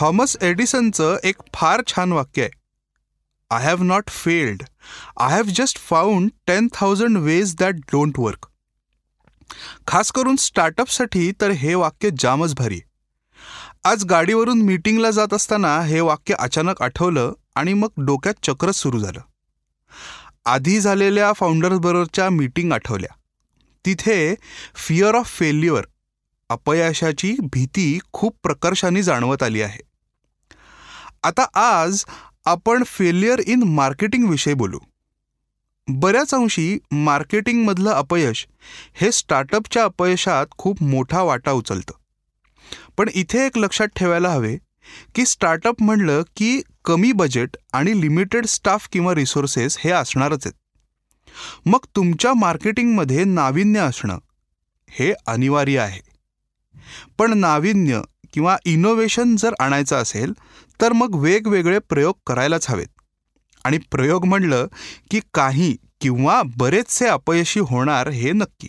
Thomas एडिसनचं एक फार छान वाक्य आहे. I have not failed I have just found ten thousand ways that don't work खास करून स्टार्टअपसाठी तर हे वाक्य जामच भारी. आज गाडीवरून मीटिंगला जात असताना हे वाक्य अचानक आठवलं आणि मग डोक्यात चक्रच सुरू झालं. आधी झालेल्या फाउंडर्सबरोबरच्या मीटिंग आठवल्या. तिथे फिअर ऑफ फेल्युअर अपयशाची भीती खूप प्रकर्षाने जाणवत आली आहे. आता आज आपण फेलियर इन मार्केटिंग विषयी बोलू. बऱ्याच अंशी मार्केटिंगमधलं अपयश हे स्टार्टअपच्या अपयशात खूप मोठा वाटा उचलतं. पण इथे एक लक्षात ठेवायला हवे की स्टार्टअप म्हणलं की कमी बजेट आणि लिमिटेड स्टाफ किंवा रिसोर्सेस हे असणारच आहेत. मग तुमच्या मार्केटिंगमध्ये नाविन्य असणं हे अनिवार्य आहे. पण नाविन्य किंवा इनोव्हेशन जर आणायचं असेल तर मग वेगवेगळे प्रयोग करायलाच हवेत. आणि प्रयोग म्हणलं की काही किंवा बरेचसे अपयशी होणार हे नक्की.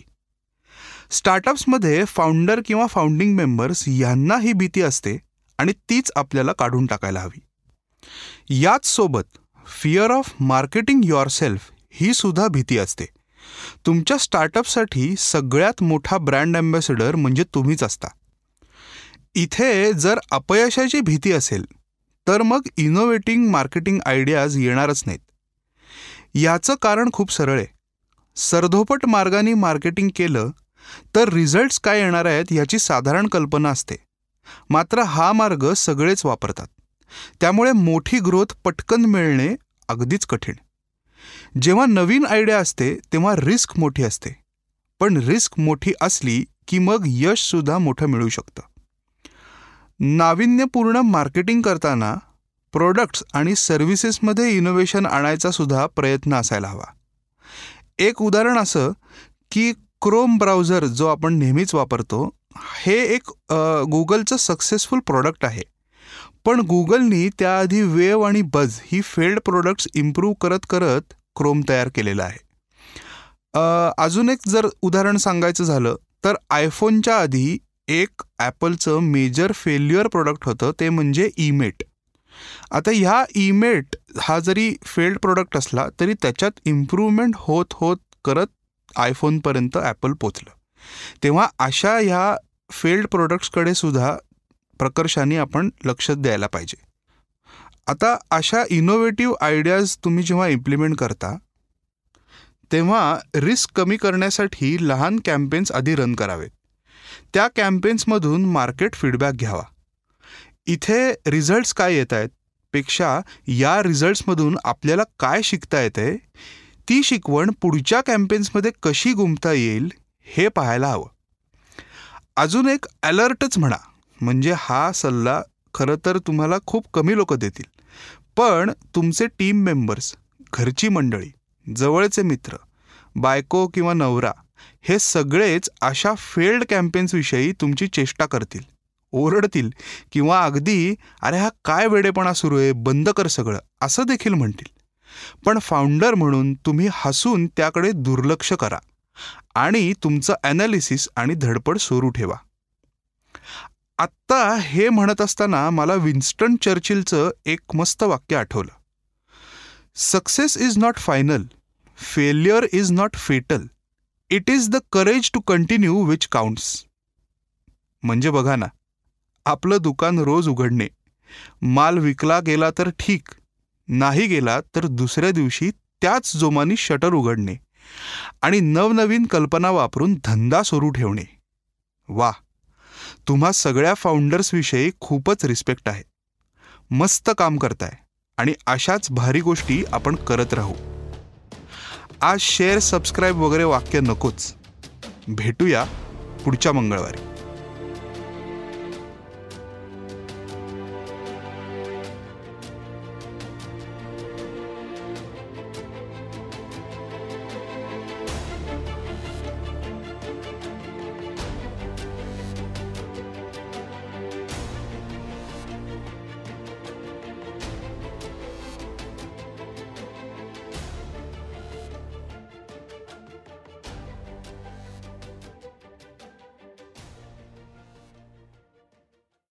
स्टार्टअप्समध्ये फाउंडर किंवा फाउंडिंग मेंबर्स यांना ही भीती असते आणि तीच आपल्याला काढून टाकायला हवी. याच सोबत fear of marketing yourself ही सुद्धा भीती असते. तुमच्या स्टार्टअपसाठी सगळ्यात मोठा ब्रँड अँबॅसेडर म्हणजे तुम्हीच असता. इथे जर अपयशाची भीती असेल तर मग इनोव्हेटिंग मार्केटिंग आयडियाज येणारच नाहीत. याचं कारण खूप सरळ आहे. सरधोपट मार्गाने मार्केटिंग केलं तर रिझल्ट्स काय येणार आहेत याची साधारण कल्पना असते. मात्र हा मार्ग सगळेच वापरतात. त्यामुळे मोठी ग्रोथ पटकन मिळणे अगदीच कठीण. जेव्हा नवीन आयडिया असते तेव्हा रिस्क मोठी असते. पण रिस्क मोठी असली की मग यशसुद्धा मोठं मिळू शकतं. नाविन्यपूर्ण मार्केटिंग करताना प्रोडक्ट्स आणि सर्व्हिसेसमध्ये इनोव्हेशन आणायचा सुद्धा प्रयत्न असायला हवा. एक उदाहरण असं की क्रोम ब्राउझर जो आपण नेहमीच वापरतो हे एक गुगलचं सक्सेसफुल प्रॉडक्ट आहे. पण गुगलनी त्याआधी वेव आणि बज ही फेल्ड प्रोडक्ट्स इम्प्रूव्ह करत करत क्रोम तयार केलेलं आहे. अजून एक जर उदाहरण सांगायचं झालं तर आयफोनच्या आधी एक ॲपलचं मेजर फेल्युअर प्रोडक्ट होतं ते म्हणजे ईमेट आता ह्या ईमेट हा जरी फेल्ड प्रोडक्ट असला तरी त्याच्यात इम्प्रूव्हमेंट होत होत करत आयफोनपर्यंत ॲपल पोचलं. तेव्हा अशा ह्या फेल्ड प्रोडक्ट्सकडे सुद्धा प्रकर्षाने आपण लक्ष द्यायला पाहिजे. आता अशा इनोव्हेटिव्ह आयडियाज तुम्ही जेव्हा इम्प्लिमेंट करता तेव्हा रिस्क कमी करण्यासाठी लहान कॅम्पेन्स आधी रन करावेत. त्या कॅम्पेन्समधून मार्केट फीडबॅक घ्यावा. इथे रिझल्ट्स काय येत आहेत? पेक्षा या रिझल्ट्समधून आपल्याला काय शिकता येते? ती शिकवण पुढच्या कॅम्पेन्समध्ये कशी गुंपता येईल हे पाहायला हवं. अजून एक अलर्टच म्हणा. म्हणजे हा सल्ला खरं तर तुम्हाला खूप कमी लोक देतील. पण तुमचे टीम मेंबर्स घरची मंडळी जवळचे मित्र बायको किंवा नवरा हे सगळेच अशा फेल्ड कॅम्पेन्सविषयी तुमची चेष्टा करतील ओरडतील किंवा अगदी अरे हा काय वेडेपणा सुरू आहे बंद कर सगळं असं देखील म्हणतील. पण फाउंडर म्हणून तुम्ही हसून त्याकडे दुर्लक्ष करा आणि तुमचं ॲनालिसिस आणि धडपड सुरू ठेवा. आत्ता हे म्हणत असताना मला विन्स्टन चर्चिलचं एक मस्त वाक्य आठवलं. Success is not final failure is not fatal it is the courage to continue which counts म्हणजे बघा ना आपलं दुकान रोज उघडणे. माल विकला गेला तर ठीक नाही गेला तर दुसऱ्या दिवशी त्याच जोमानी शटर उघडणे. आणि नवनवीन कल्पना वापरून धंदा सुरू ठेवणे. वा तुम्हा सगळ्या फाउंडर्सविषयी खूपच रिस्पेक्ट आहे. मस्त काम करताय आणि अशाच भारी गोष्टी आपण करत राहू. आज शेअर सबस्क्राईब वगैरे वाक्य नकोच. भेटूया पुढच्या मंगळवारी.